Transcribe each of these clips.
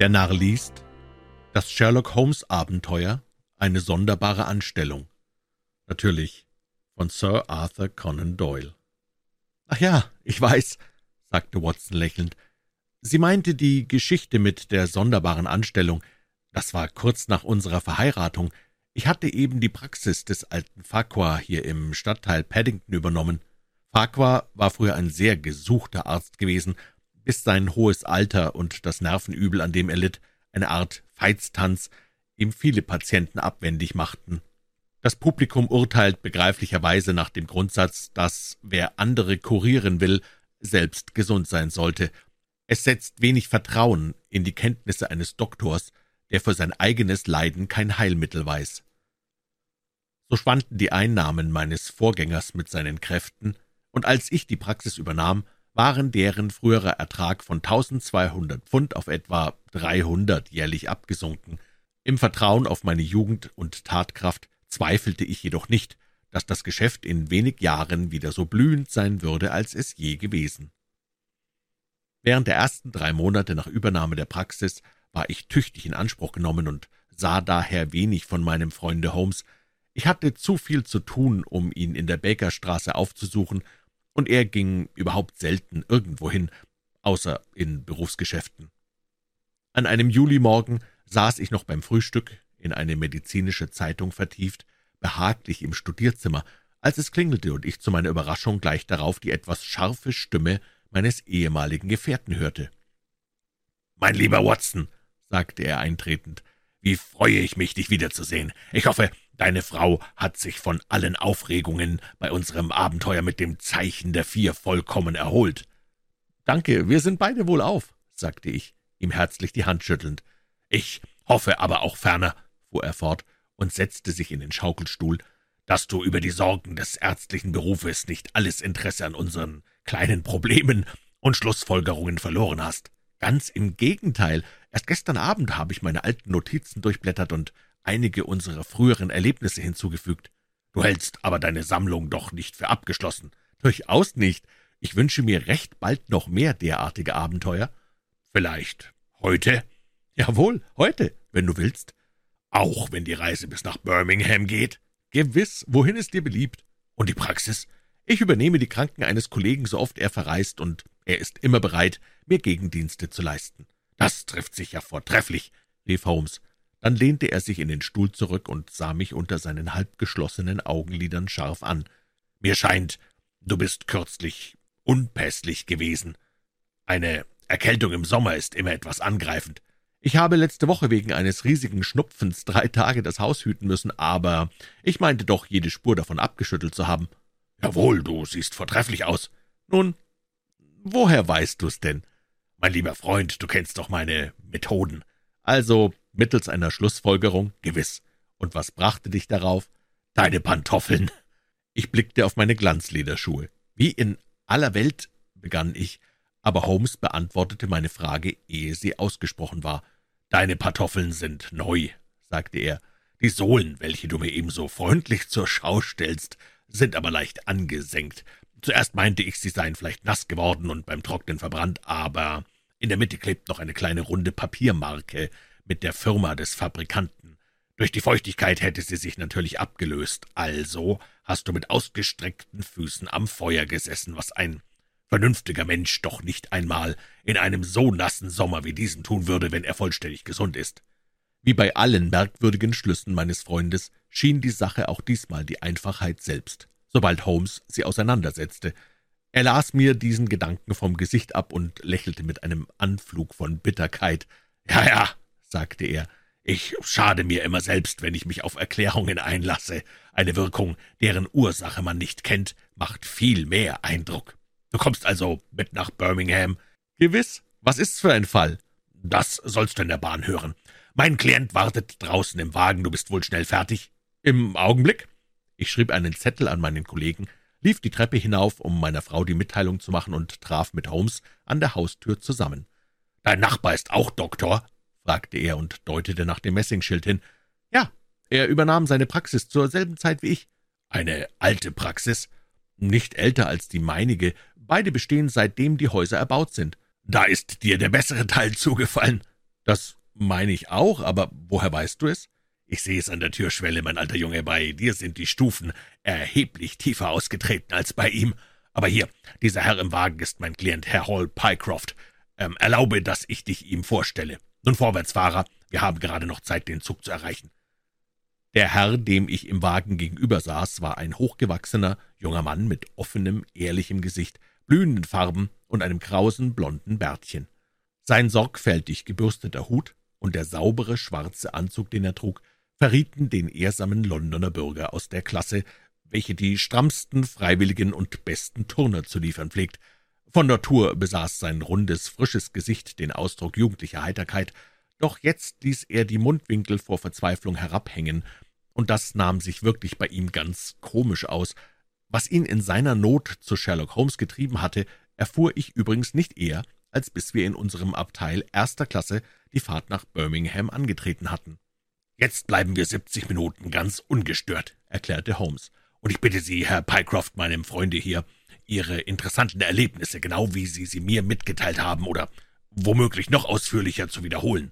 Der Narr liest Das Sherlock Holmes Abenteuer Eine sonderbare Anstellung. Natürlich von Sir Arthur Conan Doyle. »Ach ja, ich weiß«, sagte Watson lächelnd. »Sie meinte die Geschichte mit der sonderbaren Anstellung. Das war kurz nach unserer Verheiratung. Ich hatte eben die Praxis des alten Farquhar hier im Stadtteil Paddington übernommen. Farquhar war früher ein sehr gesuchter Arzt gewesen, bis sein hohes Alter und das Nervenübel, an dem er litt, eine Art Veitstanz, ihm viele Patienten abwendig machten. Das Publikum urteilt begreiflicherweise nach dem Grundsatz, dass wer andere kurieren will, selbst gesund sein sollte. Es setzt wenig Vertrauen in die Kenntnisse eines Doktors, der für sein eigenes Leiden kein Heilmittel weiß. So schwanden die Einnahmen meines Vorgängers mit seinen Kräften, und als ich die Praxis übernahm, waren deren früherer Ertrag von 1200 Pfund auf etwa 300 jährlich abgesunken. Im Vertrauen auf meine Jugend und Tatkraft zweifelte ich jedoch nicht, dass das Geschäft in wenig Jahren wieder so blühend sein würde, als es je gewesen. Während der ersten drei Monate nach Übernahme der Praxis war ich tüchtig in Anspruch genommen und sah daher wenig von meinem Freunde Holmes. Ich hatte zu viel zu tun, um ihn in der Bakerstraße aufzusuchen, und er ging überhaupt selten irgendwohin, außer in Berufsgeschäften. An einem Julimorgen saß ich noch beim Frühstück, in eine medizinische Zeitung vertieft, behaglich im Studierzimmer, als es klingelte und ich zu meiner Überraschung gleich darauf die etwas scharfe Stimme meines ehemaligen Gefährten hörte. »Mein lieber Watson«, sagte er eintretend, »wie freue ich mich, dich wiederzusehen. Ich hoffe, deine Frau hat sich von allen Aufregungen bei unserem Abenteuer mit dem Zeichen der Vier vollkommen erholt.« »Danke, wir sind beide wohlauf«, sagte ich, ihm herzlich die Hand schüttelnd. »Ich hoffe aber auch ferner«, fuhr er fort und setzte sich in den Schaukelstuhl, »dass du über die Sorgen des ärztlichen Berufes nicht alles Interesse an unseren kleinen Problemen und Schlussfolgerungen verloren hast. Ganz im Gegenteil, erst gestern Abend habe ich meine alten Notizen durchblättert und einige unserer früheren Erlebnisse hinzugefügt. Du hältst aber deine Sammlung doch nicht für abgeschlossen. Durchaus nicht. Ich wünsche mir recht bald noch mehr derartige Abenteuer. Vielleicht heute? Jawohl, heute, wenn du willst. Auch wenn die Reise bis nach Birmingham geht? Gewiss, wohin es dir beliebt. Und die Praxis? Ich übernehme die Kranken eines Kollegen, so oft er verreist, und er ist immer bereit, mir Gegendienste zu leisten. Das trifft sich ja vortrefflich, rief Holmes. Dann lehnte er sich in den Stuhl zurück und sah mich unter seinen halbgeschlossenen Augenlidern scharf an. Mir scheint, du bist kürzlich unpässlich gewesen. Eine Erkältung im Sommer ist immer etwas angreifend. Ich habe letzte Woche wegen eines riesigen Schnupfens drei Tage das Haus hüten müssen, aber ich meinte doch, jede Spur davon abgeschüttelt zu haben. Jawohl, du siehst vortrefflich aus. Nun, woher weißt du's denn? Mein lieber Freund, du kennst doch meine Methoden. Also, mittels einer Schlussfolgerung, gewiss. Und was brachte dich darauf? Deine Pantoffeln. Ich blickte auf meine Glanzlederschuhe. Wie in aller Welt, begann ich, aber Holmes beantwortete meine Frage, ehe sie ausgesprochen war. »Deine Pantoffeln sind neu«, sagte er. »Die Sohlen, welche du mir ebenso freundlich zur Schau stellst, sind aber leicht angesenkt. Zuerst meinte ich, sie seien vielleicht nass geworden und beim Trocknen verbrannt, aber in der Mitte klebt noch eine kleine runde Papiermarke mit der Firma des Fabrikanten. Durch die Feuchtigkeit hätte sie sich natürlich abgelöst, also hast du mit ausgestreckten Füßen am Feuer gesessen, was ein vernünftiger Mensch doch nicht einmal in einem so nassen Sommer wie diesen tun würde, wenn er vollständig gesund ist. Wie bei allen merkwürdigen Schlüssen meines Freundes schien die Sache auch diesmal die Einfachheit selbst, sobald Holmes sie auseinandersetzte. Er las mir diesen Gedanken vom Gesicht ab und lächelte mit einem Anflug von Bitterkeit. »Ja, ja«, sagte er, »ich schade mir immer selbst, wenn ich mich auf Erklärungen einlasse. Eine Wirkung, deren Ursache man nicht kennt, macht viel mehr Eindruck.« Du kommst also mit nach Birmingham? Gewiss. Was ist's für ein Fall? Das sollst du in der Bahn hören. Mein Klient wartet draußen im Wagen, du bist wohl schnell fertig. Im Augenblick. Ich schrieb einen Zettel an meinen Kollegen, lief die Treppe hinauf, um meiner Frau die Mitteilung zu machen und traf mit Holmes an der Haustür zusammen. Dein Nachbar ist auch Doktor? Fragte er und deutete nach dem Messingschild hin. Ja, er übernahm seine Praxis zur selben Zeit wie ich. Eine alte Praxis? Nicht älter als die meinige, Beide bestehen seitdem die Häuser erbaut sind. Da ist dir der bessere Teil zugefallen. Das meine ich auch, aber woher weißt du es? Ich sehe es an der Türschwelle, mein alter Junge, bei dir sind die Stufen erheblich tiefer ausgetreten als bei ihm. Aber hier, dieser Herr im Wagen ist mein Klient, Herr Hall Pycroft. Ähm, erlaube, dass ich dich ihm vorstelle. Nun vorwärts, Fahrer, wir haben gerade noch Zeit, den Zug zu erreichen. Der Herr, dem ich im Wagen gegenüber saß, war ein hochgewachsener, junger Mann mit offenem, ehrlichem Gesicht, blühenden Farben und einem krausen, blonden Bärtchen. Sein sorgfältig gebürsteter Hut und der saubere, schwarze Anzug, den er trug, verrieten den ehrsamen Londoner Bürger aus der Klasse, welche die strammsten Freiwilligen und besten Turner zu liefern pflegt. Von Natur besaß sein rundes, frisches Gesicht den Ausdruck jugendlicher Heiterkeit, doch jetzt ließ er die Mundwinkel vor Verzweiflung herabhängen, und das nahm sich wirklich bei ihm ganz komisch aus. Was ihn in seiner Not zu Sherlock Holmes getrieben hatte, erfuhr ich übrigens nicht eher, als bis wir in unserem Abteil erster Klasse die Fahrt nach Birmingham angetreten hatten. »Jetzt bleiben wir siebzig Minuten ganz ungestört«, erklärte Holmes. »Und ich bitte Sie, Herr Pycroft, meinem Freunde hier, Ihre interessanten Erlebnisse, genau wie Sie sie mir mitgeteilt haben, oder womöglich noch ausführlicher zu wiederholen.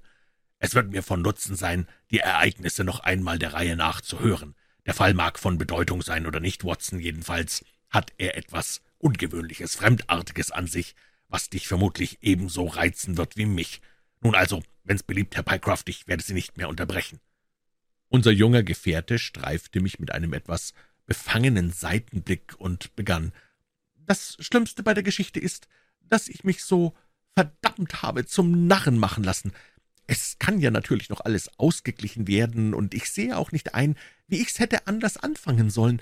Es wird mir von Nutzen sein, die Ereignisse noch einmal der Reihe nach zu hören. Der Fall mag von Bedeutung sein oder nicht, Watson, jedenfalls hat er etwas Ungewöhnliches, Fremdartiges an sich, was dich vermutlich ebenso reizen wird wie mich. Nun also, wenn's beliebt, Herr Pycroft, ich werde Sie nicht mehr unterbrechen.« unser junger Gefährte streifte mich mit einem etwas befangenen Seitenblick und begann. »Das Schlimmste bei der Geschichte ist, dass ich mich so verdammt habe zum Narren machen lassen. Es kann ja natürlich noch alles ausgeglichen werden, und ich sehe auch nicht ein, wie ich's hätte anders anfangen sollen.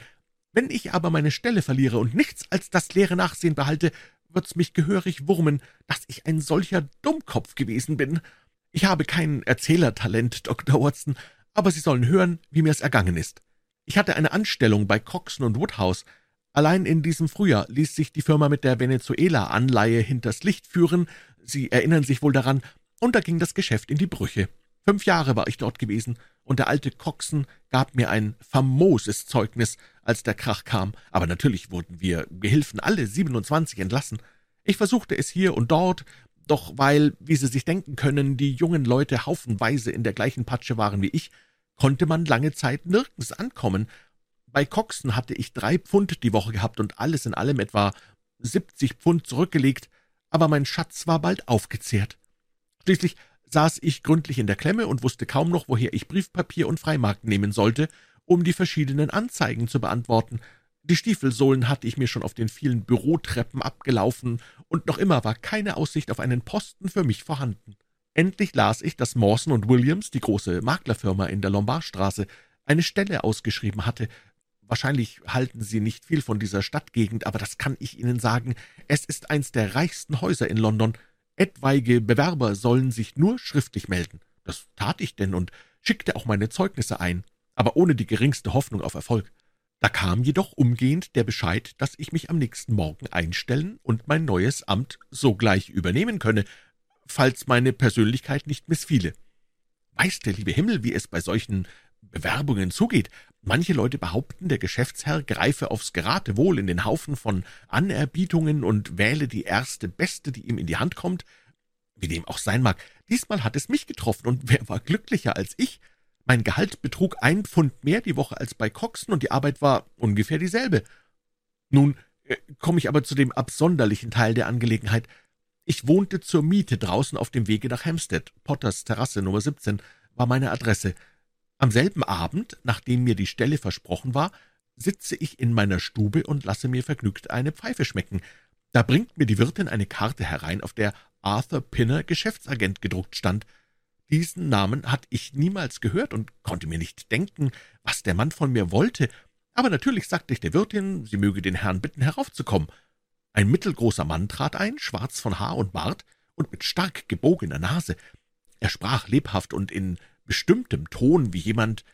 Wenn ich aber meine Stelle verliere und nichts als das leere Nachsehen behalte, wird's mich gehörig wurmen, dass ich ein solcher Dummkopf gewesen bin. Ich habe kein Erzählertalent, Dr. Watson, aber Sie sollen hören, wie mir's ergangen ist. Ich hatte eine Anstellung bei Coxon und Woodhouse. Allein in diesem Frühjahr ließ sich die Firma mit der Venezuela-Anleihe hinters Licht führen. Sie erinnern sich wohl daran, und da ging das Geschäft in die Brüche. Fünf Jahre war ich dort gewesen, und der alte Coxon gab mir ein famoses Zeugnis, als der Krach kam, aber natürlich wurden wir Gehilfen alle 27 entlassen. Ich versuchte es hier und dort, doch weil, wie Sie sich denken können, die jungen Leute haufenweise in der gleichen Patsche waren wie ich, konnte man lange Zeit nirgends ankommen. Bei Coxen hatte ich drei Pfund die Woche gehabt und alles in allem etwa siebzig Pfund zurückgelegt, aber mein Schatz war bald aufgezehrt. Schließlich saß ich gründlich in der Klemme und wusste kaum noch, woher ich Briefpapier und Freimarkt nehmen sollte, um die verschiedenen Anzeigen zu beantworten. Die Stiefelsohlen hatte ich mir schon auf den vielen Bürotreppen abgelaufen, und noch immer war keine Aussicht auf einen Posten für mich vorhanden. Endlich las ich, dass Mawson und Williams, die große Maklerfirma in der Lombardstraße, eine Stelle ausgeschrieben hatte. Wahrscheinlich halten Sie nicht viel von dieser Stadtgegend, aber das kann ich Ihnen sagen. Es ist eins der reichsten Häuser in London. Etwaige Bewerber sollen sich nur schriftlich melden. Das tat ich denn und schickte auch meine Zeugnisse ein, aber ohne die geringste Hoffnung auf Erfolg. Da kam jedoch umgehend der Bescheid, dass ich mich am nächsten Morgen einstellen und mein neues Amt sogleich übernehmen könne, falls meine Persönlichkeit nicht missfiele. Weiß der liebe Himmel, wie es bei solchen Bewerbungen zugeht. Manche Leute behaupten, der Geschäftsherr greife aufs Geratewohl in den Haufen von Anerbietungen und wähle die erste beste, die ihm in die Hand kommt. Wie dem auch sein mag, diesmal hat es mich getroffen, und wer war glücklicher als ich? Mein Gehalt betrug ein Pfund mehr die Woche als bei Coxen, und die Arbeit war ungefähr dieselbe. Nun äh, komme ich aber zu dem absonderlichen Teil der Angelegenheit. Ich wohnte zur Miete draußen auf dem Wege nach Hampstead. Potters Terrasse Nummer 17 war meine Adresse. Am selben Abend, nachdem mir die Stelle versprochen war, sitze ich in meiner Stube und lasse mir vergnügt eine Pfeife schmecken. Da bringt mir die Wirtin eine Karte herein, auf der Arthur Pinner Geschäftsagent gedruckt stand. Diesen Namen hatte ich niemals gehört und konnte mir nicht denken, was der Mann von mir wollte, aber natürlich sagte ich der Wirtin, sie möge den Herrn bitten, heraufzukommen. Ein mittelgroßer Mann trat ein, schwarz von Haar und Bart und mit stark gebogener Nase. Er sprach lebhaft und in bestimmtem Ton wie jemand,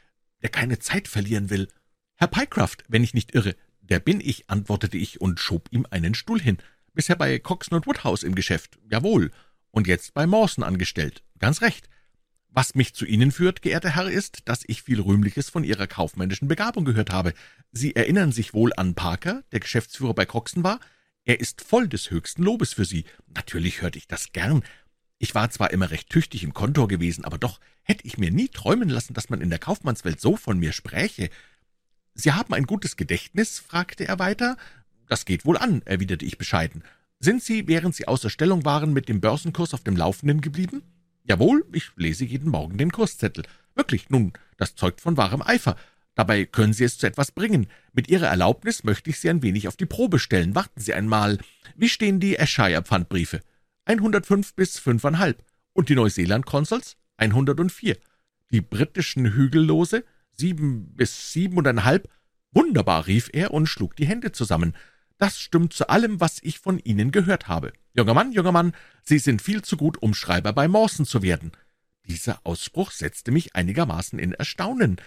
der keine Zeit verlieren will. »Herr Pycroft, wenn ich nicht irre, der bin ich«, antwortete ich und schob ihm einen Stuhl hin. »Bisher bei Coxon und Woodhouse im Geschäft, jawohl, und jetzt bei Mawson angestellt, ganz recht. Was mich zu Ihnen führt, geehrter Herr, ist, dass ich viel Rühmliches von Ihrer kaufmännischen Begabung gehört habe. Sie erinnern sich wohl an Parker, der Geschäftsführer bei Coxon war? Er ist voll des höchsten Lobes für Sie. Natürlich hörte ich das gern. Ich war zwar immer recht tüchtig im Kontor gewesen, aber doch hätte ich mir nie träumen lassen, dass man in der Kaufmannswelt so von mir spräche. »Sie haben ein gutes Gedächtnis?« fragte er weiter. »Das geht wohl an«, erwiderte ich bescheiden. »Sind Sie, während Sie außer Stellung waren, mit dem Börsenkurs auf dem Laufenden geblieben?« »Jawohl, ich lese jeden Morgen den Kurszettel.« »Wirklich, nun, das zeugt von wahrem Eifer. Dabei können Sie es zu etwas bringen. Mit Ihrer Erlaubnis möchte ich Sie ein wenig auf die Probe stellen. Warten Sie einmal. Wie stehen die Ayrshire-Pfandbriefe?« »105 bis fünfeinhalb.« »Und die Neuseeland-Consols?« »104.« »Die britischen Hügellose?« »Sieben bis siebeneinhalb.« »Wunderbar«, rief er und schlug die Hände zusammen. »Das stimmt zu allem, was ich von Ihnen gehört habe. Junger Mann, junger Mann, Sie sind viel zu gut, um Schreiber bei Mawson zu werden.« Dieser Ausspruch setzte mich einigermaßen in Erstaunen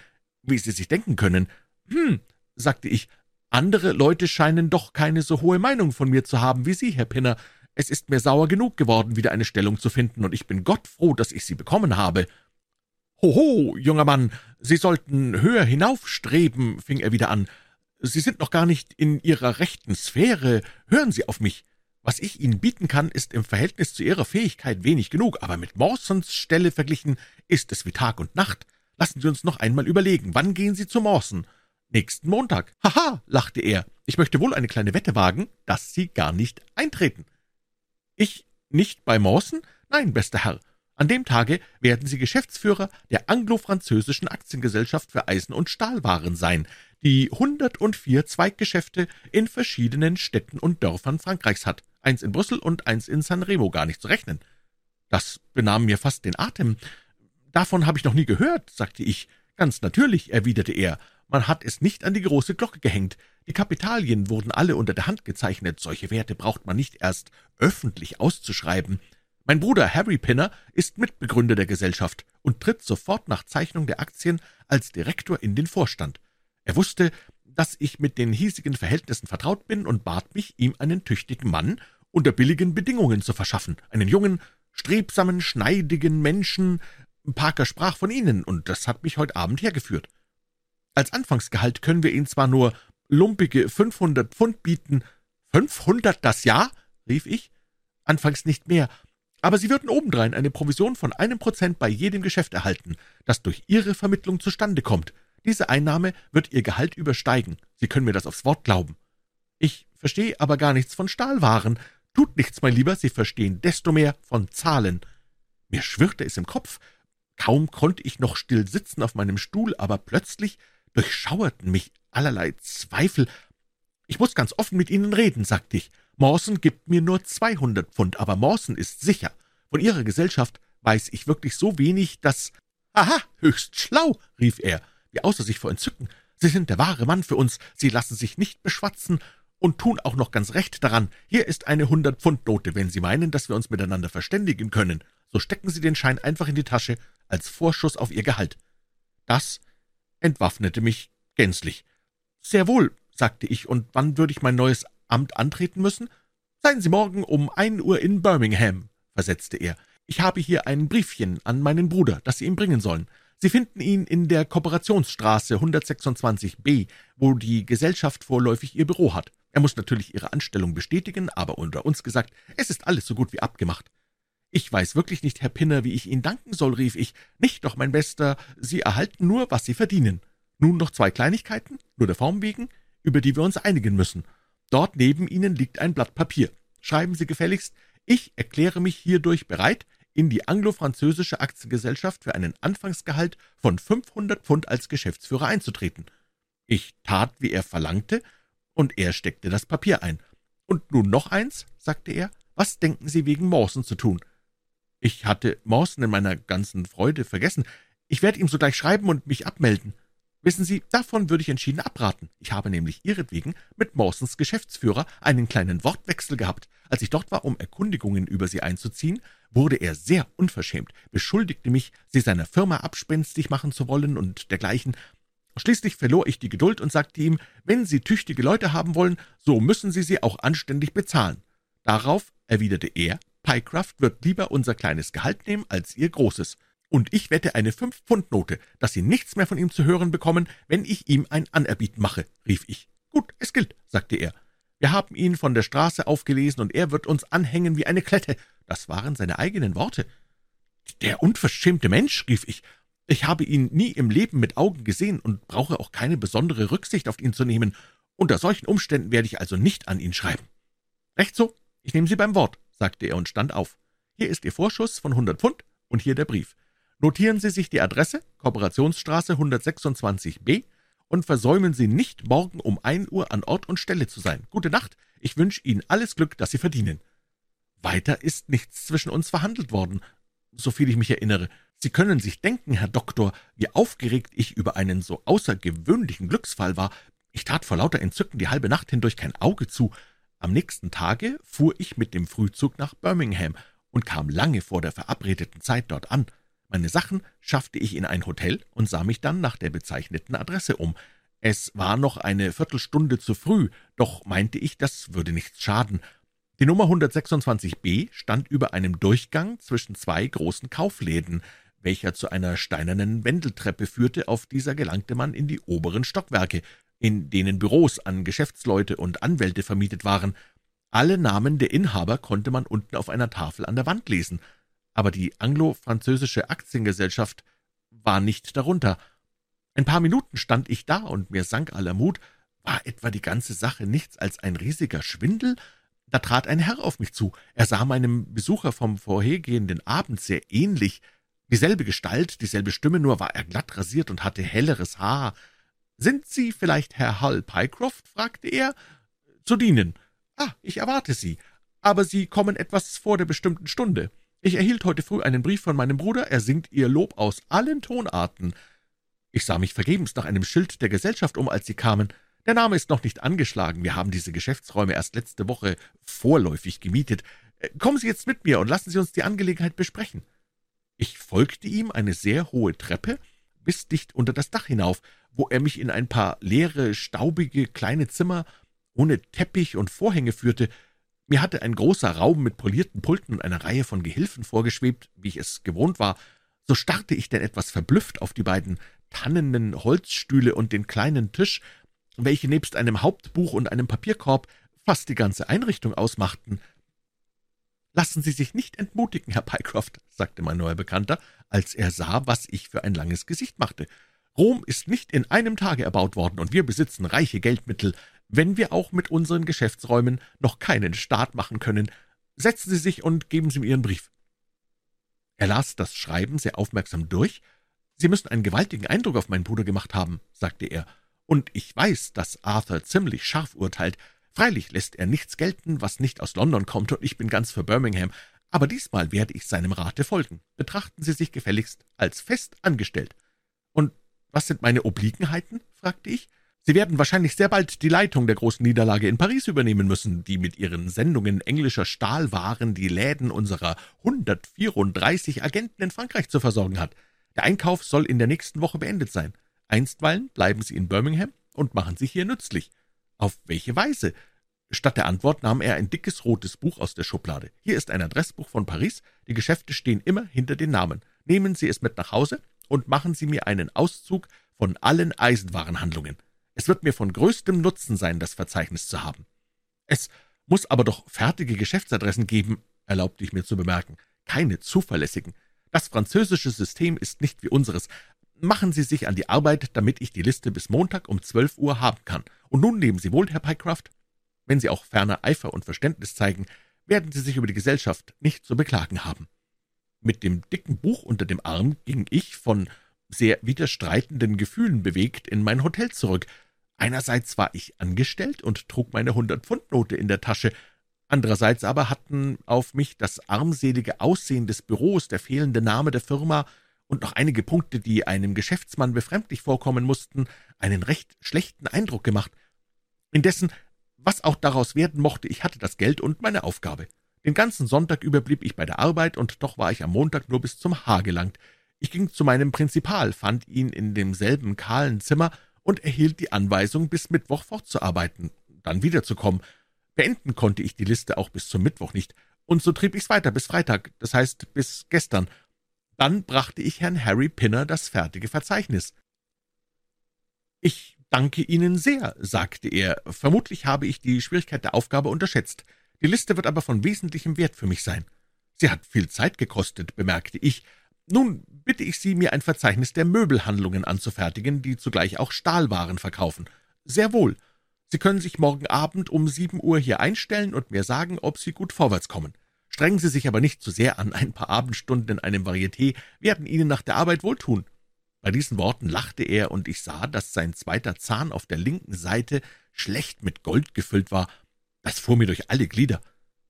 wie Sie sich denken können. »Hm«, sagte ich, »andere Leute scheinen doch keine so hohe Meinung von mir zu haben wie Sie, Herr Pinner. Es ist mir sauer genug geworden, wieder eine Stellung zu finden, und ich bin Gott froh, dass ich sie bekommen habe.« »Hoho, junger Mann, Sie sollten höher hinaufstreben«, fing er wieder an. »Sie sind noch gar nicht in Ihrer rechten Sphäre. Hören Sie auf mich. Was ich Ihnen bieten kann, ist im Verhältnis zu Ihrer Fähigkeit wenig genug, aber mit Mawsons Stelle verglichen ist es wie Tag und Nacht. Lassen Sie uns noch einmal überlegen. Wann gehen Sie zu Mawson? Nächsten Montag. Haha, lachte er. Ich möchte wohl eine kleine Wette wagen, dass Sie gar nicht eintreten. Ich nicht bei Mawson? Nein, bester Herr. An dem Tage werden Sie Geschäftsführer der anglo-französischen Aktiengesellschaft für Eisen- und Stahlwaren sein, die 104 Zweiggeschäfte in verschiedenen Städten und Dörfern Frankreichs hat. Eins in Brüssel und eins in San Remo gar nicht zu rechnen. Das benahm mir fast den Atem. Davon habe ich noch nie gehört, sagte ich. Ganz natürlich, erwiderte er. Man hat es nicht an die große Glocke gehängt. Die Kapitalien wurden alle unter der Hand gezeichnet. Solche Werte braucht man nicht erst öffentlich auszuschreiben. Mein Bruder Harry Pinner ist Mitbegründer der Gesellschaft und tritt sofort nach Zeichnung der Aktien als Direktor in den Vorstand. Er wusste, dass ich mit den hiesigen Verhältnissen vertraut bin und bat mich, ihm einen tüchtigen Mann unter billigen Bedingungen zu verschaffen, einen jungen, strebsamen, schneidigen Menschen, Parker sprach von Ihnen, und das hat mich heute Abend hergeführt. Als Anfangsgehalt können wir Ihnen zwar nur lumpige 500 Pfund bieten. 500 das Jahr? rief ich. Anfangs nicht mehr, aber Sie würden obendrein eine Provision von einem Prozent bei jedem Geschäft erhalten, das durch Ihre Vermittlung zustande kommt. Diese Einnahme wird Ihr Gehalt übersteigen. Sie können mir das aufs Wort glauben. Ich verstehe aber gar nichts von Stahlwaren. Tut nichts, mein Lieber, Sie verstehen desto mehr von Zahlen. Mir schwirrte es im Kopf, Kaum konnte ich noch still sitzen auf meinem Stuhl, aber plötzlich durchschauerten mich allerlei Zweifel. »Ich muss ganz offen mit Ihnen reden«, sagte ich. »Mawson gibt mir nur zweihundert Pfund, aber Mawson ist sicher. Von Ihrer Gesellschaft weiß ich wirklich so wenig, dass...« »Aha, höchst schlau«, rief er, wie außer sich vor Entzücken. »Sie sind der wahre Mann für uns, Sie lassen sich nicht beschwatzen und tun auch noch ganz recht daran. Hier ist eine Hundert-Pfund-Note, wenn Sie meinen, dass wir uns miteinander verständigen können. So stecken Sie den Schein einfach in die Tasche als Vorschuss auf Ihr Gehalt. Das entwaffnete mich gänzlich. Sehr wohl, sagte ich, und wann würde ich mein neues Amt antreten müssen? Seien Sie morgen um ein Uhr in Birmingham, versetzte er. Ich habe hier ein Briefchen an meinen Bruder, das Sie ihm bringen sollen. Sie finden ihn in der Kooperationsstraße 126b, wo die Gesellschaft vorläufig ihr Büro hat. Er muss natürlich Ihre Anstellung bestätigen, aber unter uns gesagt, es ist alles so gut wie abgemacht. »Ich weiß wirklich nicht, Herr Pinner, wie ich Ihnen danken soll«, rief ich. »Nicht doch, mein Bester, Sie erhalten nur, was Sie verdienen. Nun noch zwei Kleinigkeiten, nur der Form wegen, über die wir uns einigen müssen. Dort neben Ihnen liegt ein Blatt Papier. Schreiben Sie gefälligst, ich erkläre mich hierdurch bereit, in die anglo-französische Aktiengesellschaft für einen Anfangsgehalt von 500 Pfund als Geschäftsführer einzutreten.« Ich tat, wie er verlangte, und er steckte das Papier ein. »Und nun noch eins«, sagte er, »was denken Sie wegen Mawson zu tun?« Ich hatte Mawson in meiner ganzen Freude vergessen. Ich werde ihm sogleich schreiben und mich abmelden. Wissen Sie, davon würde ich entschieden abraten. Ich habe nämlich Ihretwegen mit Mawsons Geschäftsführer einen kleinen Wortwechsel gehabt. Als ich dort war, um Erkundigungen über Sie einzuziehen, wurde er sehr unverschämt, beschuldigte mich, Sie seiner Firma abspenstig machen zu wollen und dergleichen. Schließlich verlor ich die Geduld und sagte ihm, wenn Sie tüchtige Leute haben wollen, so müssen Sie sie auch anständig bezahlen. Darauf erwiderte er, Pycraft wird lieber unser kleines Gehalt nehmen als Ihr großes. Und ich wette eine Fünf-Pfund-Note, dass Sie nichts mehr von ihm zu hören bekommen, wenn ich ihm ein Anerbieten mache, rief ich. Gut, es gilt, sagte er. Wir haben ihn von der Straße aufgelesen, und er wird uns anhängen wie eine Klette. Das waren seine eigenen Worte. Der unverschämte Mensch, rief ich. Ich habe ihn nie im Leben mit Augen gesehen und brauche auch keine besondere Rücksicht auf ihn zu nehmen. Unter solchen Umständen werde ich also nicht an ihn schreiben. Recht so, ich nehme Sie beim Wort, sagte er und stand auf. Hier ist Ihr Vorschuss von hundert Pfund und hier der Brief. Notieren Sie sich die Adresse, Kooperationsstraße 126b, und versäumen Sie nicht, morgen um ein Uhr an Ort und Stelle zu sein. Gute Nacht, ich wünsche Ihnen alles Glück, das Sie verdienen. Weiter ist nichts zwischen uns verhandelt worden, soviel ich mich erinnere. Sie können sich denken, Herr Doktor, wie aufgeregt ich über einen so außergewöhnlichen Glücksfall war. Ich tat vor lauter Entzücken die halbe Nacht hindurch kein Auge zu. Am nächsten Tage fuhr ich mit dem Frühzug nach Birmingham und kam lange vor der verabredeten Zeit dort an. Meine Sachen schaffte ich in ein Hotel und sah mich dann nach der bezeichneten Adresse um. Es war noch eine Viertelstunde zu früh, doch meinte ich, das würde nichts schaden. Die Nummer 126b stand über einem Durchgang zwischen zwei großen Kaufläden, welcher zu einer steinernen Wendeltreppe führte, auf dieser gelangte man in die oberen Stockwerke, in denen Büros an Geschäftsleute und Anwälte vermietet waren. Alle Namen der Inhaber konnte man unten auf einer Tafel an der Wand lesen aber die anglo-französische Aktiengesellschaft war nicht darunter. Ein paar Minuten stand ich da, und mir sank aller Mut. War etwa die ganze Sache nichts als ein riesiger Schwindel? Da trat ein Herr auf mich zu. Er sah meinem Besucher vom vorhergehenden Abend sehr ähnlich. Dieselbe Gestalt, dieselbe Stimme, nur war er glatt rasiert und hatte helleres Haar. »Sind Sie vielleicht Herr Hull Pycroft?« fragte er. »Zu dienen.« »Ah, ich erwarte Sie. Aber Sie kommen etwas vor der bestimmten Stunde.« ich erhielt heute früh einen Brief von meinem Bruder, er singt Ihr Lob aus allen Tonarten. Ich sah mich vergebens nach einem Schild der Gesellschaft um, als Sie kamen. Der Name ist noch nicht angeschlagen, wir haben diese Geschäftsräume erst letzte Woche vorläufig gemietet. Äh, kommen Sie jetzt mit mir und lassen Sie uns die Angelegenheit besprechen. Ich folgte ihm eine sehr hohe Treppe bis dicht unter das Dach hinauf, wo er mich in ein paar leere, staubige, kleine Zimmer ohne Teppich und Vorhänge führte, mir hatte ein großer Raum mit polierten Pulten und einer Reihe von Gehilfen vorgeschwebt, wie ich es gewohnt war. So starrte ich denn etwas verblüfft auf die beiden tannenen Holzstühle und den kleinen Tisch, welche nebst einem Hauptbuch und einem Papierkorb fast die ganze Einrichtung ausmachten. »Lassen Sie sich nicht entmutigen, Herr Pycroft«, sagte mein neuer Bekannter, als er sah, was ich für ein langes Gesicht machte. »Rom ist nicht in einem Tage erbaut worden, und wir besitzen reiche Geldmittel wenn wir auch mit unseren Geschäftsräumen noch keinen Start machen können. Setzen Sie sich und geben Sie mir Ihren Brief.« Er las das Schreiben sehr aufmerksam durch. »Sie müssen einen gewaltigen Eindruck auf meinen Bruder gemacht haben«, sagte er, »und ich weiß, dass Arthur ziemlich scharf urteilt. Freilich lässt er nichts gelten, was nicht aus London kommt, und ich bin ganz für Birmingham, aber diesmal werde ich seinem Rate folgen. Betrachten Sie sich gefälligst als fest angestellt.« »Und was sind meine Obliegenheiten?« fragte ich. Sie werden wahrscheinlich sehr bald die Leitung der großen Niederlage in Paris übernehmen müssen, die mit ihren Sendungen englischer Stahlwaren die Läden unserer 134 Agenten in Frankreich zu versorgen hat. Der Einkauf soll in der nächsten Woche beendet sein. Einstweilen bleiben Sie in Birmingham und machen sich hier nützlich. Auf welche Weise? Statt der Antwort nahm er ein dickes rotes Buch aus der Schublade. Hier ist ein Adressbuch von Paris. Die Geschäfte stehen immer hinter den Namen. Nehmen Sie es mit nach Hause und machen Sie mir einen Auszug von allen Eisenwarenhandlungen. Es wird mir von größtem Nutzen sein, das Verzeichnis zu haben. Es muss aber doch fertige Geschäftsadressen geben, erlaubte ich mir zu bemerken, keine zuverlässigen. Das französische System ist nicht wie unseres. Machen Sie sich an die Arbeit, damit ich die Liste bis Montag um zwölf Uhr haben kann. Und nun nehmen Sie wohl, Herr Pycraft. Wenn Sie auch ferner Eifer und Verständnis zeigen, werden Sie sich über die Gesellschaft nicht zu beklagen haben. Mit dem dicken Buch unter dem Arm ging ich, von sehr widerstreitenden Gefühlen bewegt, in mein Hotel zurück, Einerseits war ich angestellt und trug meine Hundert-Pfund-Note in der Tasche, andererseits aber hatten auf mich das armselige Aussehen des Büros, der fehlende Name der Firma und noch einige Punkte, die einem Geschäftsmann befremdlich vorkommen mussten, einen recht schlechten Eindruck gemacht. Indessen, was auch daraus werden mochte, ich hatte das Geld und meine Aufgabe. Den ganzen Sonntag über blieb ich bei der Arbeit, und doch war ich am Montag nur bis zum Haar gelangt. Ich ging zu meinem Prinzipal, fand ihn in demselben kahlen Zimmer und erhielt die Anweisung, bis Mittwoch fortzuarbeiten, dann wiederzukommen. Beenden konnte ich die Liste auch bis zum Mittwoch nicht, und so trieb ich's weiter bis Freitag, das heißt bis gestern. Dann brachte ich Herrn Harry Pinner das fertige Verzeichnis. Ich danke Ihnen sehr, sagte er. Vermutlich habe ich die Schwierigkeit der Aufgabe unterschätzt. Die Liste wird aber von wesentlichem Wert für mich sein. Sie hat viel Zeit gekostet, bemerkte ich. Nun bitte ich Sie, mir ein Verzeichnis der Möbelhandlungen anzufertigen, die zugleich auch Stahlwaren verkaufen. Sehr wohl. Sie können sich morgen Abend um sieben Uhr hier einstellen und mir sagen, ob Sie gut vorwärts kommen. Strengen Sie sich aber nicht zu sehr an, ein paar Abendstunden in einem Varieté werden Ihnen nach der Arbeit wohltun. Bei diesen Worten lachte er, und ich sah, dass sein zweiter Zahn auf der linken Seite schlecht mit Gold gefüllt war. Das fuhr mir durch alle Glieder.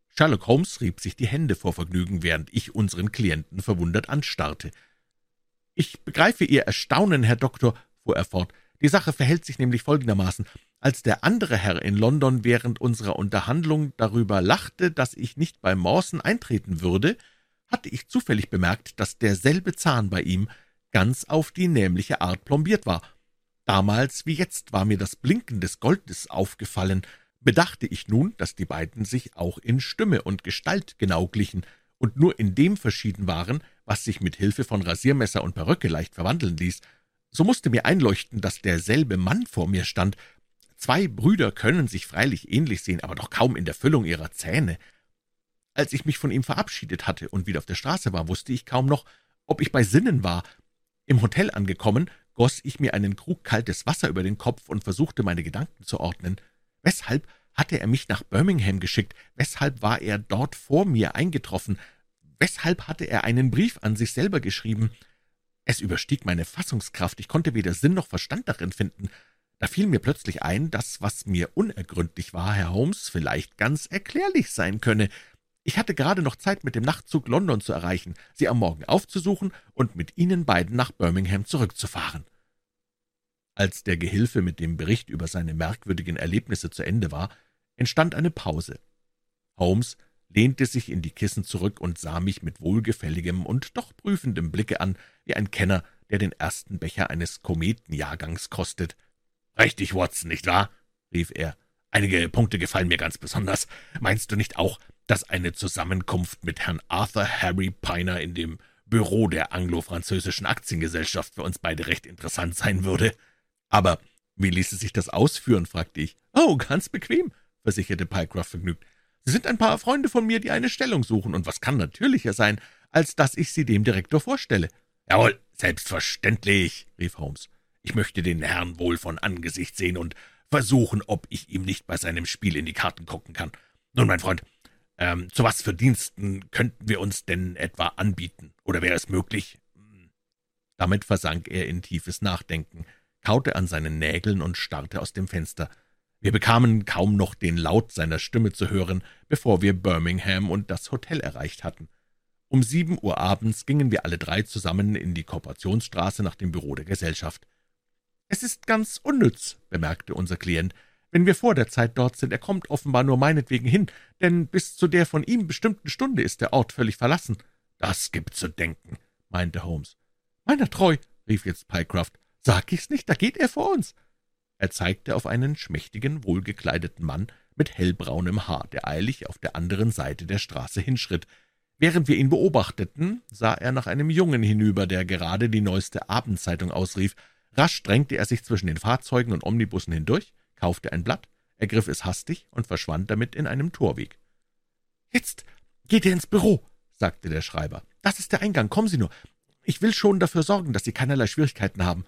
Sherlock Holmes rieb sich die Hände vor Vergnügen, während ich unseren Klienten verwundert anstarrte. »Ich begreife Ihr Erstaunen, Herr Doktor«, fuhr er fort. »Die Sache verhält sich nämlich folgendermaßen. Als der andere Herr in London während unserer Unterhandlung darüber lachte, dass ich nicht bei Mawson eintreten würde, hatte ich zufällig bemerkt, dass derselbe Zahn bei ihm ganz auf die nämliche Art plombiert war. Damals wie jetzt war mir das Blinken des Goldes aufgefallen, bedachte ich nun, dass die beiden sich auch in Stimme und Gestalt genau glichen und nur in dem verschieden waren, was sich mit Hilfe von Rasiermesser und Perücke leicht verwandeln ließ, so musste mir einleuchten, dass derselbe Mann vor mir stand. Zwei Brüder können sich freilich ähnlich sehen, aber doch kaum in der Füllung ihrer Zähne. Als ich mich von ihm verabschiedet hatte und wieder auf der Straße war, wusste ich kaum noch, ob ich bei Sinnen war. Im Hotel angekommen, goss ich mir einen Krug kaltes Wasser über den Kopf und versuchte, meine Gedanken zu ordnen. Weshalb hatte er mich nach Birmingham geschickt? Weshalb war er dort vor mir eingetroffen? Weshalb hatte er einen Brief an sich selber geschrieben? Es überstieg meine Fassungskraft, ich konnte weder Sinn noch Verstand darin finden. Da fiel mir plötzlich ein, dass, was mir unergründlich war, Herr Holmes, vielleicht ganz erklärlich sein könne. Ich hatte gerade noch Zeit, mit dem Nachtzug London zu erreichen, Sie am Morgen aufzusuchen und mit Ihnen beiden nach Birmingham zurückzufahren. Als der Gehilfe mit dem Bericht über seine merkwürdigen Erlebnisse zu Ende war, entstand eine Pause. Holmes lehnte sich in die Kissen zurück und sah mich mit wohlgefälligem und doch prüfendem Blicke an, wie ein Kenner, der den ersten Becher eines Kometenjahrgangs kostet. »Richtig, Watson, nicht wahr?« rief er. »Einige Punkte gefallen mir ganz besonders. Meinst du nicht auch, dass eine Zusammenkunft mit Herrn Arthur Harry Piner in dem Büro der anglo-französischen Aktiengesellschaft für uns beide recht interessant sein würde?« »Aber wie ließe sich das ausführen?« fragte ich. »Oh, ganz bequem«, versicherte Pycroft vergnügt. »Sie sind ein paar Freunde von mir, die eine Stellung suchen, und was kann natürlicher sein, als dass ich sie dem Direktor vorstelle?« »Jawohl, selbstverständlich«, rief Holmes. »Ich möchte den Herrn wohl von Angesicht sehen und versuchen, ob ich ihm nicht bei seinem Spiel in die Karten gucken kann. Nun, mein Freund, ähm, zu was für Diensten könnten wir uns denn etwa anbieten? Oder wäre es möglich?« Damit versank er in tiefes Nachdenken kaute an seinen Nägeln und starrte aus dem Fenster. Wir bekamen kaum noch den Laut seiner Stimme zu hören, bevor wir Birmingham und das Hotel erreicht hatten. Um sieben Uhr abends gingen wir alle drei zusammen in die Korporationsstraße nach dem Büro der Gesellschaft. »Es ist ganz unnütz«, bemerkte unser Klient, »wenn wir vor der Zeit dort sind. Er kommt offenbar nur meinetwegen hin, denn bis zu der von ihm bestimmten Stunde ist der Ort völlig verlassen.« »Das gibt zu denken«, meinte Holmes. »Meiner treu«, rief jetzt Pycroft, Sag ich's nicht, da geht er vor uns. Er zeigte auf einen schmächtigen, wohlgekleideten Mann mit hellbraunem Haar, der eilig auf der anderen Seite der Straße hinschritt. Während wir ihn beobachteten, sah er nach einem Jungen hinüber, der gerade die neueste Abendzeitung ausrief. Rasch drängte er sich zwischen den Fahrzeugen und Omnibussen hindurch, kaufte ein Blatt, ergriff es hastig und verschwand damit in einem Torweg. »Jetzt geht er ins Büro«, sagte der Schreiber. »Das ist der Eingang, kommen Sie nur. Ich will schon dafür sorgen, dass Sie keinerlei Schwierigkeiten haben.«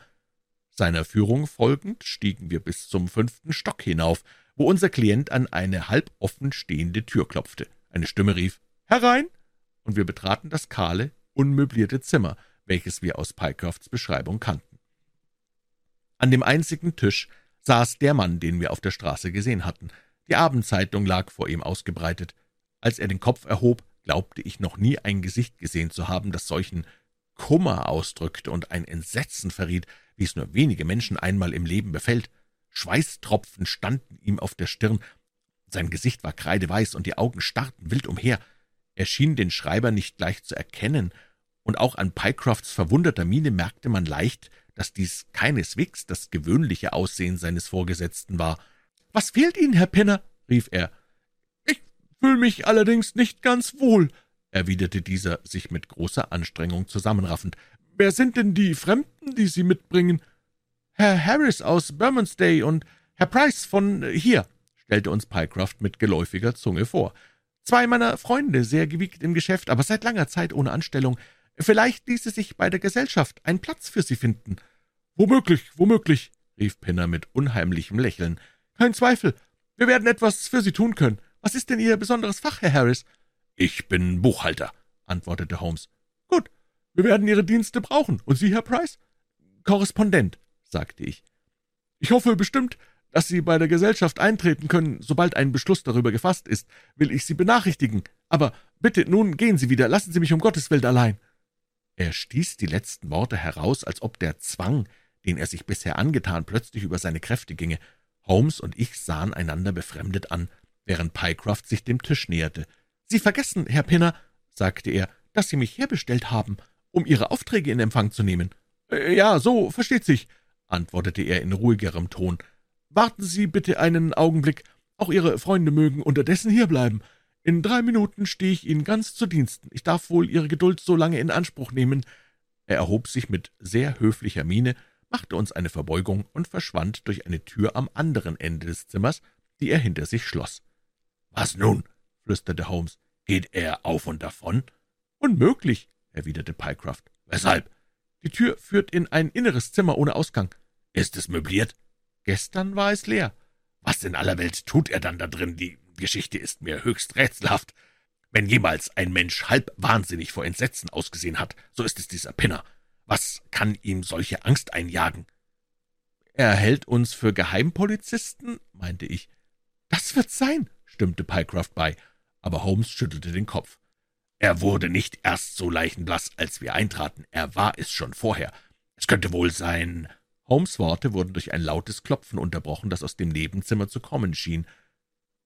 Seiner Führung folgend stiegen wir bis zum fünften Stock hinauf, wo unser Klient an eine halb offen stehende Tür klopfte. Eine Stimme rief »Herein!« und wir betraten das kahle, unmöblierte Zimmer, welches wir aus Pycrofts Beschreibung kannten. An dem einzigen Tisch saß der Mann, den wir auf der Straße gesehen hatten. Die Abendzeitung lag vor ihm ausgebreitet. Als er den Kopf erhob, glaubte ich noch nie ein Gesicht gesehen zu haben, das solchen Kummer ausdrückte und ein Entsetzen verriet, wie es nur wenige Menschen einmal im Leben befällt. Schweißtropfen standen ihm auf der Stirn, sein Gesicht war kreideweiß und die Augen starrten wild umher. Er schien den Schreiber nicht gleich zu erkennen, und auch an Pycrofts verwunderter Miene merkte man leicht, dass dies keineswegs das gewöhnliche Aussehen seines Vorgesetzten war. »Was fehlt Ihnen, Herr Pinner?« rief er. »Ich fühle mich allerdings nicht ganz wohl«, erwiderte dieser, sich mit großer Anstrengung zusammenraffend. »Wer sind denn die Fremden, die Sie mitbringen?« Herr Harris aus Bermondsey und Herr Price von hier«, stellte uns Pycroft mit geläufiger Zunge vor. »Zwei meiner Freunde, sehr gewiegt im Geschäft, aber seit langer Zeit ohne Anstellung. Vielleicht ließe sich bei der Gesellschaft ein Platz für Sie finden.« »Womöglich, womöglich«, rief Pinner mit unheimlichem Lächeln. »Kein Zweifel. Wir werden etwas für Sie tun können. Was ist denn Ihr besonderes Fach, Herr Harris?« »Ich bin Buchhalter«, antwortete Holmes. »Gut, wir werden Ihre Dienste brauchen. Und Sie, Herr Price?« »Korrespondent«, sagte ich. »Ich hoffe bestimmt, dass Sie bei der Gesellschaft eintreten können. Sobald ein Beschluss darüber gefasst ist, will ich Sie benachrichtigen. Aber bitte, nun gehen Sie wieder. Lassen Sie mich um Gottes Willen allein.« Er stieß die letzten Worte heraus, als ob der Zwang, den er sich bisher angetan, plötzlich über seine Kräfte ginge. Holmes und ich sahen einander befremdet an, während Pycroft sich dem Tisch näherte. »Sie vergessen, Herr Pinner«, sagte er, »dass Sie mich herbestellt haben, um Ihre Aufträge in Empfang zu nehmen.« äh, »Ja, so versteht sich«, antwortete er in ruhigerem Ton. »Warten Sie bitte einen Augenblick. Auch Ihre Freunde mögen unterdessen hierbleiben. In drei Minuten stehe ich Ihnen ganz zu Diensten. Ich darf wohl Ihre Geduld so lange in Anspruch nehmen.« Er erhob sich mit sehr höflicher Miene, machte uns eine Verbeugung und verschwand durch eine Tür am anderen Ende des Zimmers, die er hinter sich schloss. »Was nun?« Flüsterte Holmes. »Geht er auf und davon?« »Unmöglich«, erwiderte Pycroft. »Weshalb?« »Die Tür führt in ein inneres Zimmer ohne Ausgang.« »Ist es möbliert?« »Gestern war es leer.« »Was in aller Welt tut er dann da drin? Die Geschichte ist mir höchst rätselhaft. Wenn jemals ein Mensch halb wahnsinnig vor Entsetzen ausgesehen hat, so ist es dieser Pinner. Was kann ihm solche Angst einjagen?« »Er hält uns für Geheimpolizisten?« meinte ich. »Das wird sein«, stimmte Pycroft bei, aber Holmes schüttelte den Kopf. Er wurde nicht erst so leichenblass, als wir eintraten, er war es schon vorher. Es könnte wohl sein. Holmes' Worte wurden durch ein lautes Klopfen unterbrochen, das aus dem Nebenzimmer zu kommen schien.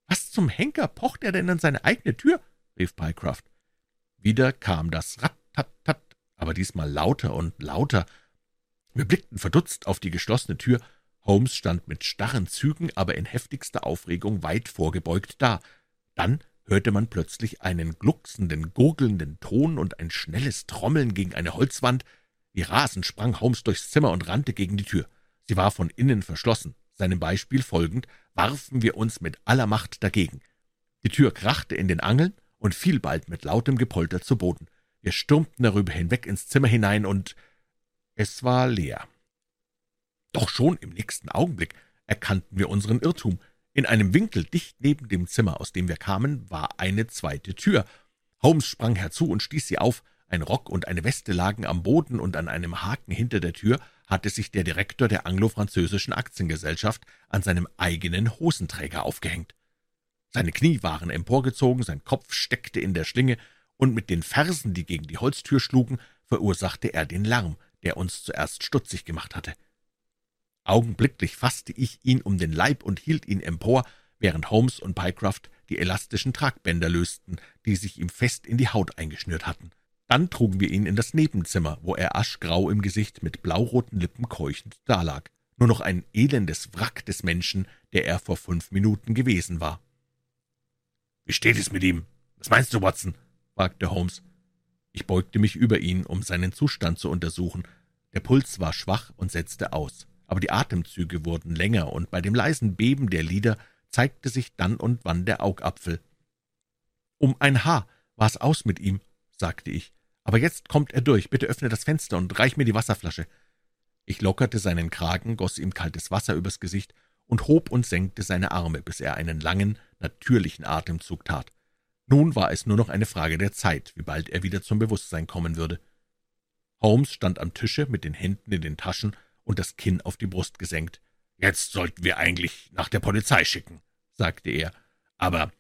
Was zum Henker pocht er denn an seine eigene Tür? rief Pycroft. Wieder kam das Rat-Tat-Tat, aber diesmal lauter und lauter. Wir blickten verdutzt auf die geschlossene Tür. Holmes stand mit starren Zügen, aber in heftigster Aufregung weit vorgebeugt da. Dann hörte man plötzlich einen glucksenden, gurgelnden Ton und ein schnelles Trommeln gegen eine Holzwand. Wie rasend sprang Holmes durchs Zimmer und rannte gegen die Tür. Sie war von innen verschlossen. Seinem Beispiel folgend warfen wir uns mit aller Macht dagegen. Die Tür krachte in den Angeln und fiel bald mit lautem Gepolter zu Boden. Wir stürmten darüber hinweg ins Zimmer hinein, und es war leer. Doch schon im nächsten Augenblick erkannten wir unseren Irrtum. In einem Winkel dicht neben dem Zimmer, aus dem wir kamen, war eine zweite Tür. Holmes sprang herzu und stieß sie auf. Ein Rock und eine Weste lagen am Boden, und an einem Haken hinter der Tür hatte sich der Direktor der anglo-französischen Aktiengesellschaft an seinem eigenen Hosenträger aufgehängt. Seine Knie waren emporgezogen, sein Kopf steckte in der Schlinge, und mit den Fersen, die gegen die Holztür schlugen, verursachte er den Lärm, der uns zuerst stutzig gemacht hatte. Augenblicklich fasste ich ihn um den Leib und hielt ihn empor, während Holmes und Pycroft die elastischen Tragbänder lösten, die sich ihm fest in die Haut eingeschnürt hatten. Dann trugen wir ihn in das Nebenzimmer, wo er aschgrau im Gesicht mit blauroten Lippen keuchend dalag. Nur noch ein elendes Wrack des Menschen, der er vor fünf Minuten gewesen war. »Wie steht es mit ihm? Was meinst du, Watson?« fragte Holmes. Ich beugte mich über ihn, um seinen Zustand zu untersuchen. Der Puls war schwach und setzte aus aber die Atemzüge wurden länger, und bei dem leisen Beben der Lider zeigte sich dann und wann der Augapfel. »Um ein Haar war's aus mit ihm«, sagte ich. »Aber jetzt kommt er durch. Bitte öffne das Fenster und reich mir die Wasserflasche.« Ich lockerte seinen Kragen, goss ihm kaltes Wasser übers Gesicht und hob und senkte seine Arme, bis er einen langen, natürlichen Atemzug tat. Nun war es nur noch eine Frage der Zeit, wie bald er wieder zum Bewusstsein kommen würde. Holmes stand am Tische mit den Händen in den Taschen und das Kinn auf die Brust gesenkt. »Jetzt sollten wir eigentlich nach der Polizei schicken«, sagte er. »Aber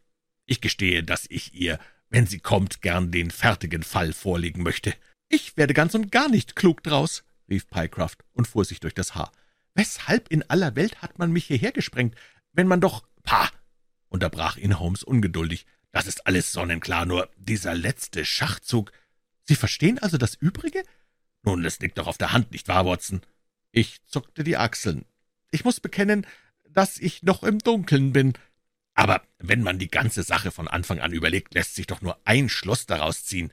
ich gestehe, dass ich ihr, wenn sie kommt, gern den fertigen Fall vorlegen möchte.« »Ich werde ganz und gar nicht klug draus«, rief Pycroft und fuhr sich durch das Haar. »Weshalb in aller Welt hat man mich hierher gesprengt, wenn man doch...« »Pah!« unterbrach ihn Holmes ungeduldig. »Das ist alles sonnenklar, nur dieser letzte Schachzug...« »Sie verstehen also das Übrige?« »Nun, das liegt doch auf der Hand, nicht wahr, Watson?« Ich zuckte die Achseln. Ich muss bekennen, dass ich noch im Dunkeln bin. Aber wenn man die ganze Sache von Anfang an überlegt, lässt sich doch nur ein Schluss daraus ziehen.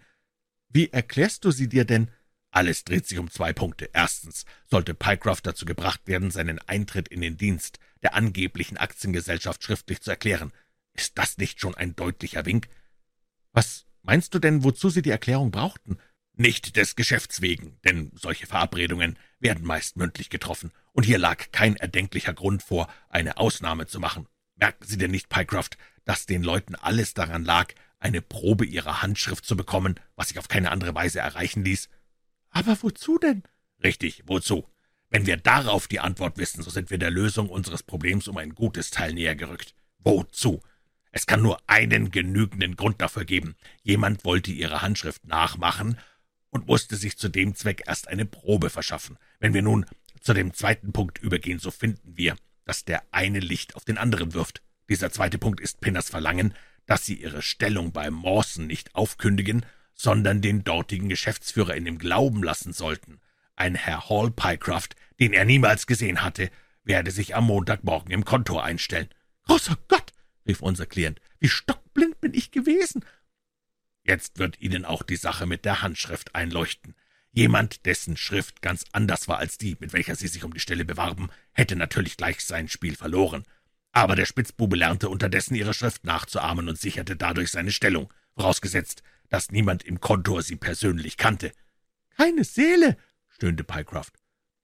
Wie erklärst du sie dir denn? Alles dreht sich um zwei Punkte. Erstens sollte Pycroft dazu gebracht werden, seinen Eintritt in den Dienst der angeblichen Aktiengesellschaft schriftlich zu erklären. Ist das nicht schon ein deutlicher Wink? Was meinst du denn, wozu Sie die Erklärung brauchten? Nicht des Geschäfts wegen, denn solche Verabredungen werden meist mündlich getroffen, und hier lag kein erdenklicher Grund vor, eine Ausnahme zu machen. Merken Sie denn nicht, Pycroft, dass den Leuten alles daran lag, eine Probe ihrer Handschrift zu bekommen, was sich auf keine andere Weise erreichen ließ? Aber wozu denn? Richtig, wozu? Wenn wir darauf die Antwort wissen, so sind wir der Lösung unseres Problems um ein gutes Teil näher gerückt. Wozu? Es kann nur einen genügenden Grund dafür geben. Jemand wollte ihre Handschrift nachmachen und musste sich zu dem Zweck erst eine Probe verschaffen. Wenn wir nun zu dem zweiten Punkt übergehen, so finden wir, dass der eine Licht auf den anderen wirft. Dieser zweite Punkt ist Pinners Verlangen, dass sie ihre Stellung bei Mawson nicht aufkündigen, sondern den dortigen Geschäftsführer in dem Glauben lassen sollten. Ein Herr Hall Pycroft, den er niemals gesehen hatte, werde sich am Montagmorgen im Kontor einstellen. »Großer Gott«, rief unser Klient, »wie stockblind bin ich gewesen!« Jetzt wird Ihnen auch die Sache mit der Handschrift einleuchten. Jemand, dessen Schrift ganz anders war als die, mit welcher Sie sich um die Stelle bewarben, hätte natürlich gleich sein Spiel verloren. Aber der Spitzbube lernte unterdessen ihre Schrift nachzuahmen und sicherte dadurch seine Stellung, vorausgesetzt, dass niemand im Kontor sie persönlich kannte. »Keine Seele«, stöhnte Pycroft.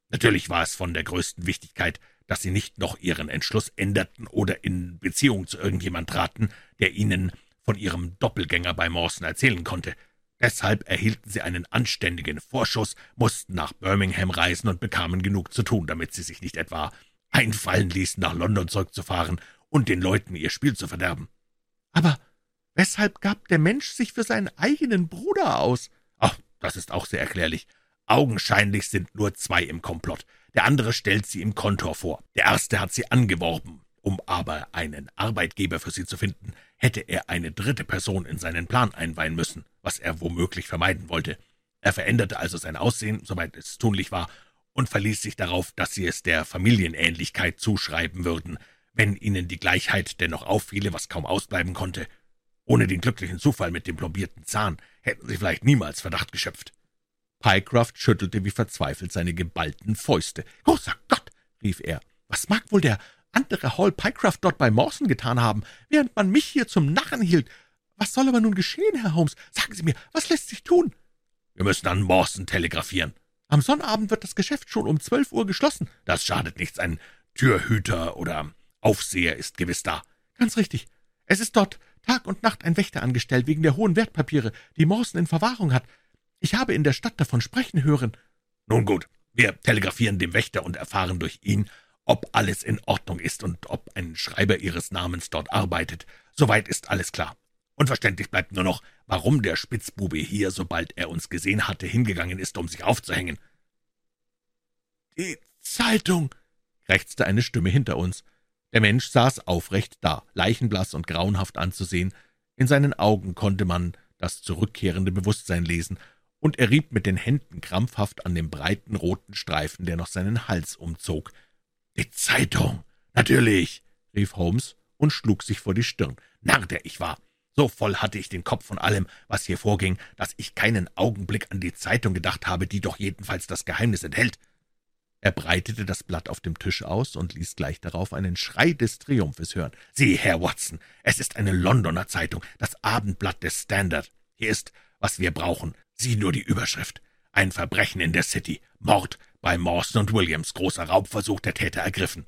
Natürlich war es von der größten Wichtigkeit, dass sie nicht noch ihren Entschluss änderten oder in Beziehung zu irgendjemand traten, der ihnen von ihrem Doppelgänger bei Mawson erzählen konnte. Deshalb erhielten sie einen anständigen Vorschuss, mussten nach Birmingham reisen und bekamen genug zu tun, damit sie sich nicht etwa einfallen ließen, nach London zurückzufahren und den Leuten ihr Spiel zu verderben. Aber weshalb gab der Mensch sich für seinen eigenen Bruder aus? Ach, das ist auch sehr erklärlich. Augenscheinlich sind nur zwei im Komplott. Der andere stellt sie im Kontor vor. Der erste hat sie angeworben. Um aber einen Arbeitgeber für sie zu finden, hätte er eine dritte Person in seinen Plan einweihen müssen, was er womöglich vermeiden wollte. Er veränderte also sein Aussehen, soweit es tunlich war, und verließ sich darauf, dass sie es der Familienähnlichkeit zuschreiben würden, wenn ihnen die Gleichheit dennoch auffiele, was kaum ausbleiben konnte. Ohne den glücklichen Zufall mit dem plombierten Zahn hätten sie vielleicht niemals Verdacht geschöpft. Pycroft schüttelte wie verzweifelt seine geballten Fäuste. »Großer Gott«, rief er, »was mag wohl der andere Hall Pycroft dort bei Mawson getan haben, während man mich hier zum Narren hielt? Was soll aber nun geschehen, Herr Holmes? Sagen Sie mir, was lässt sich tun?« »Wir müssen an Mawson telegrafieren.« am Sonnabend wird das Geschäft schon um zwölf Uhr geschlossen. Das schadet nichts. Ein Türhüter oder Aufseher ist gewiss da. Ganz richtig. Es ist dort Tag und Nacht ein Wächter angestellt, wegen der hohen Wertpapiere, die Mawson in Verwahrung hat. Ich habe in der Stadt davon sprechen hören. Nun gut, wir telegrafieren dem Wächter und erfahren durch ihn, ob alles in Ordnung ist und ob ein Schreiber Ihres Namens dort arbeitet. Soweit ist alles klar. Unverständlich bleibt nur noch, warum der Spitzbube hier, sobald er uns gesehen hatte, hingegangen ist, um sich aufzuhängen. »Die Zeitung«, krächzte eine Stimme hinter uns. Der Mensch saß aufrecht da, leichenblaß und grauenhaft anzusehen. In seinen Augen konnte man das zurückkehrende Bewusstsein lesen, und er rieb mit den Händen krampfhaft an dem breiten roten Streifen, der noch seinen Hals umzog. »Die Zeitung! Natürlich!« rief Holmes und schlug sich vor die Stirn. »Narr, der ich war! So voll hatte ich den Kopf von allem, was hier vorging, dass ich keinen Augenblick an die Zeitung gedacht habe, die doch jedenfalls das Geheimnis enthält.« Er breitete das Blatt auf dem Tisch aus und ließ gleich darauf einen Schrei des Triumphes hören. »Sieh, Herr Watson, es ist eine Londoner Zeitung, das Abendblatt des Standard. Hier ist, was wir brauchen. Sieh nur die Überschrift. Ein Verbrechen in der City. Mord bei Mawson und Williams. Großer Raubversuch der Täter ergriffen.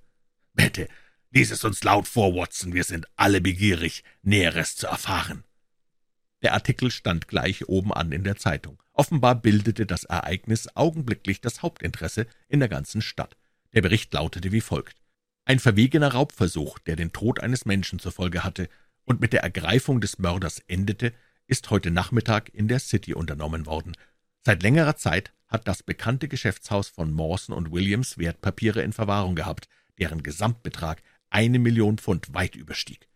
Bitte, Lies es uns laut vor, Watson, wir sind alle begierig, Näheres zu erfahren.« Der Artikel stand gleich oben an in der Zeitung. Offenbar bildete das Ereignis augenblicklich das Hauptinteresse in der ganzen Stadt. Der Bericht lautete wie folgt. Ein verwegener Raubversuch, der den Tod eines Menschen zur Folge hatte und mit der Ergreifung des Mörders endete, ist heute Nachmittag in der City unternommen worden. Seit längerer Zeit hat das bekannte Geschäftshaus von Mawson und Williams Wertpapiere in Verwahrung gehabt, deren Gesamtbetrag eine Million Pfund weit überstieg.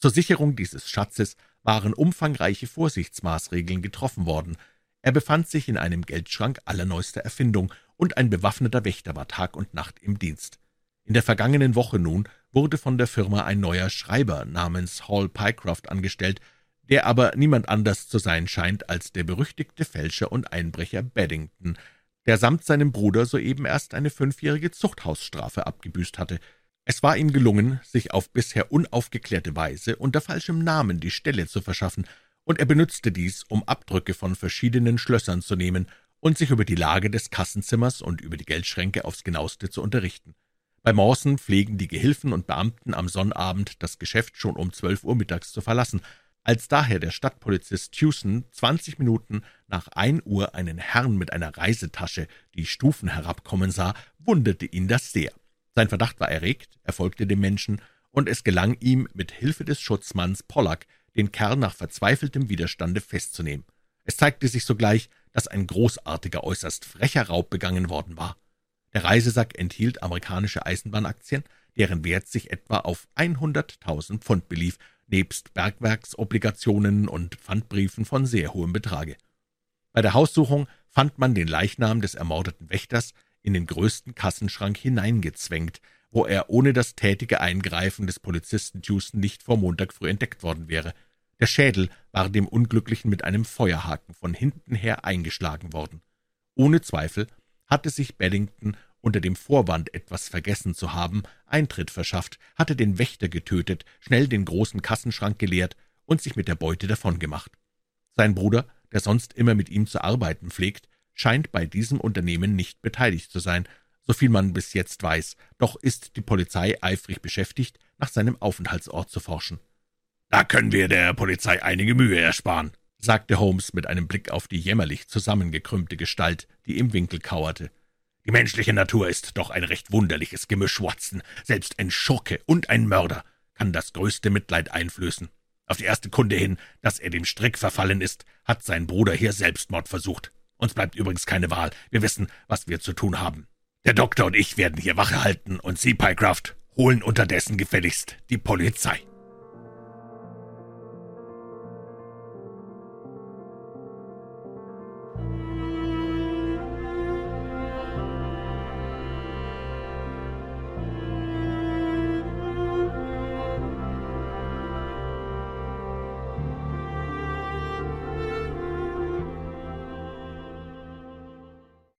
Zur Sicherung dieses Schatzes waren umfangreiche Vorsichtsmaßregeln getroffen worden. Er befand sich in einem Geldschrank allerneuester Erfindung, und ein bewaffneter Wächter war Tag und Nacht im Dienst. In der vergangenen Woche nun wurde von der Firma ein neuer Schreiber namens Hall Pycroft angestellt, der aber niemand anders zu sein scheint als der berüchtigte Fälscher und Einbrecher Beddington, der samt seinem Bruder soeben erst eine fünfjährige Zuchthausstrafe abgebüßt hatte. Es war ihm gelungen, sich auf bisher unaufgeklärte Weise unter falschem Namen die Stelle zu verschaffen, und er benützte dies, um Abdrücke von verschiedenen Schlössern zu nehmen und sich über die Lage des Kassenzimmers und über die Geldschränke aufs genaueste zu unterrichten. Bei Mawson pflegen die Gehilfen und Beamten am Sonnabend das Geschäft schon um zwölf Uhr mittags zu verlassen, als daher der Stadtpolizist Tewson zwanzig Minuten nach ein Uhr einen Herrn mit einer Reisetasche die Stufen herabkommen sah, wunderte ihn das sehr. Sein Verdacht war erregt, er folgte dem Menschen, und es gelang ihm, mit Hilfe des Schutzmanns Pollack, den Kerl nach verzweifeltem Widerstande festzunehmen. Es zeigte sich sogleich, dass ein großartiger, äußerst frecher Raub begangen worden war. Der Reisesack enthielt amerikanische Eisenbahnaktien, deren Wert sich etwa auf 100.000 Pfund belief, nebst Bergwerksobligationen und Pfandbriefen von sehr hohem Betrage. Bei der Haussuchung fand man den Leichnam des ermordeten Wächters in den größten Kassenschrank hineingezwängt, wo er ohne das tätige Eingreifen des Polizisten Houston nicht vor Montag früh entdeckt worden wäre. Der Schädel war dem Unglücklichen mit einem Feuerhaken von hinten her eingeschlagen worden. Ohne Zweifel hatte sich Bellington unter dem Vorwand, etwas vergessen zu haben, Eintritt verschafft, hatte den Wächter getötet, schnell den großen Kassenschrank geleert und sich mit der Beute davongemacht. Sein Bruder, der sonst immer mit ihm zu arbeiten pflegt, scheint bei diesem Unternehmen nicht beteiligt zu sein, soviel man bis jetzt weiß, doch ist die Polizei eifrig beschäftigt, nach seinem Aufenthaltsort zu forschen. »Da können wir der Polizei einige Mühe ersparen«, sagte Holmes mit einem Blick auf die jämmerlich zusammengekrümmte Gestalt, die im Winkel kauerte. Die menschliche Natur ist doch ein recht wunderliches Gemisch, Watson. Selbst ein Schurke und ein Mörder kann das größte Mitleid einflößen. Auf die erste Kunde hin, dass er dem Strick verfallen ist, hat sein Bruder hier Selbstmord versucht. Uns bleibt übrigens keine Wahl. Wir wissen, was wir zu tun haben. Der Doktor und ich werden hier Wache halten, und Sie, Pycraft, holen unterdessen gefälligst die Polizei.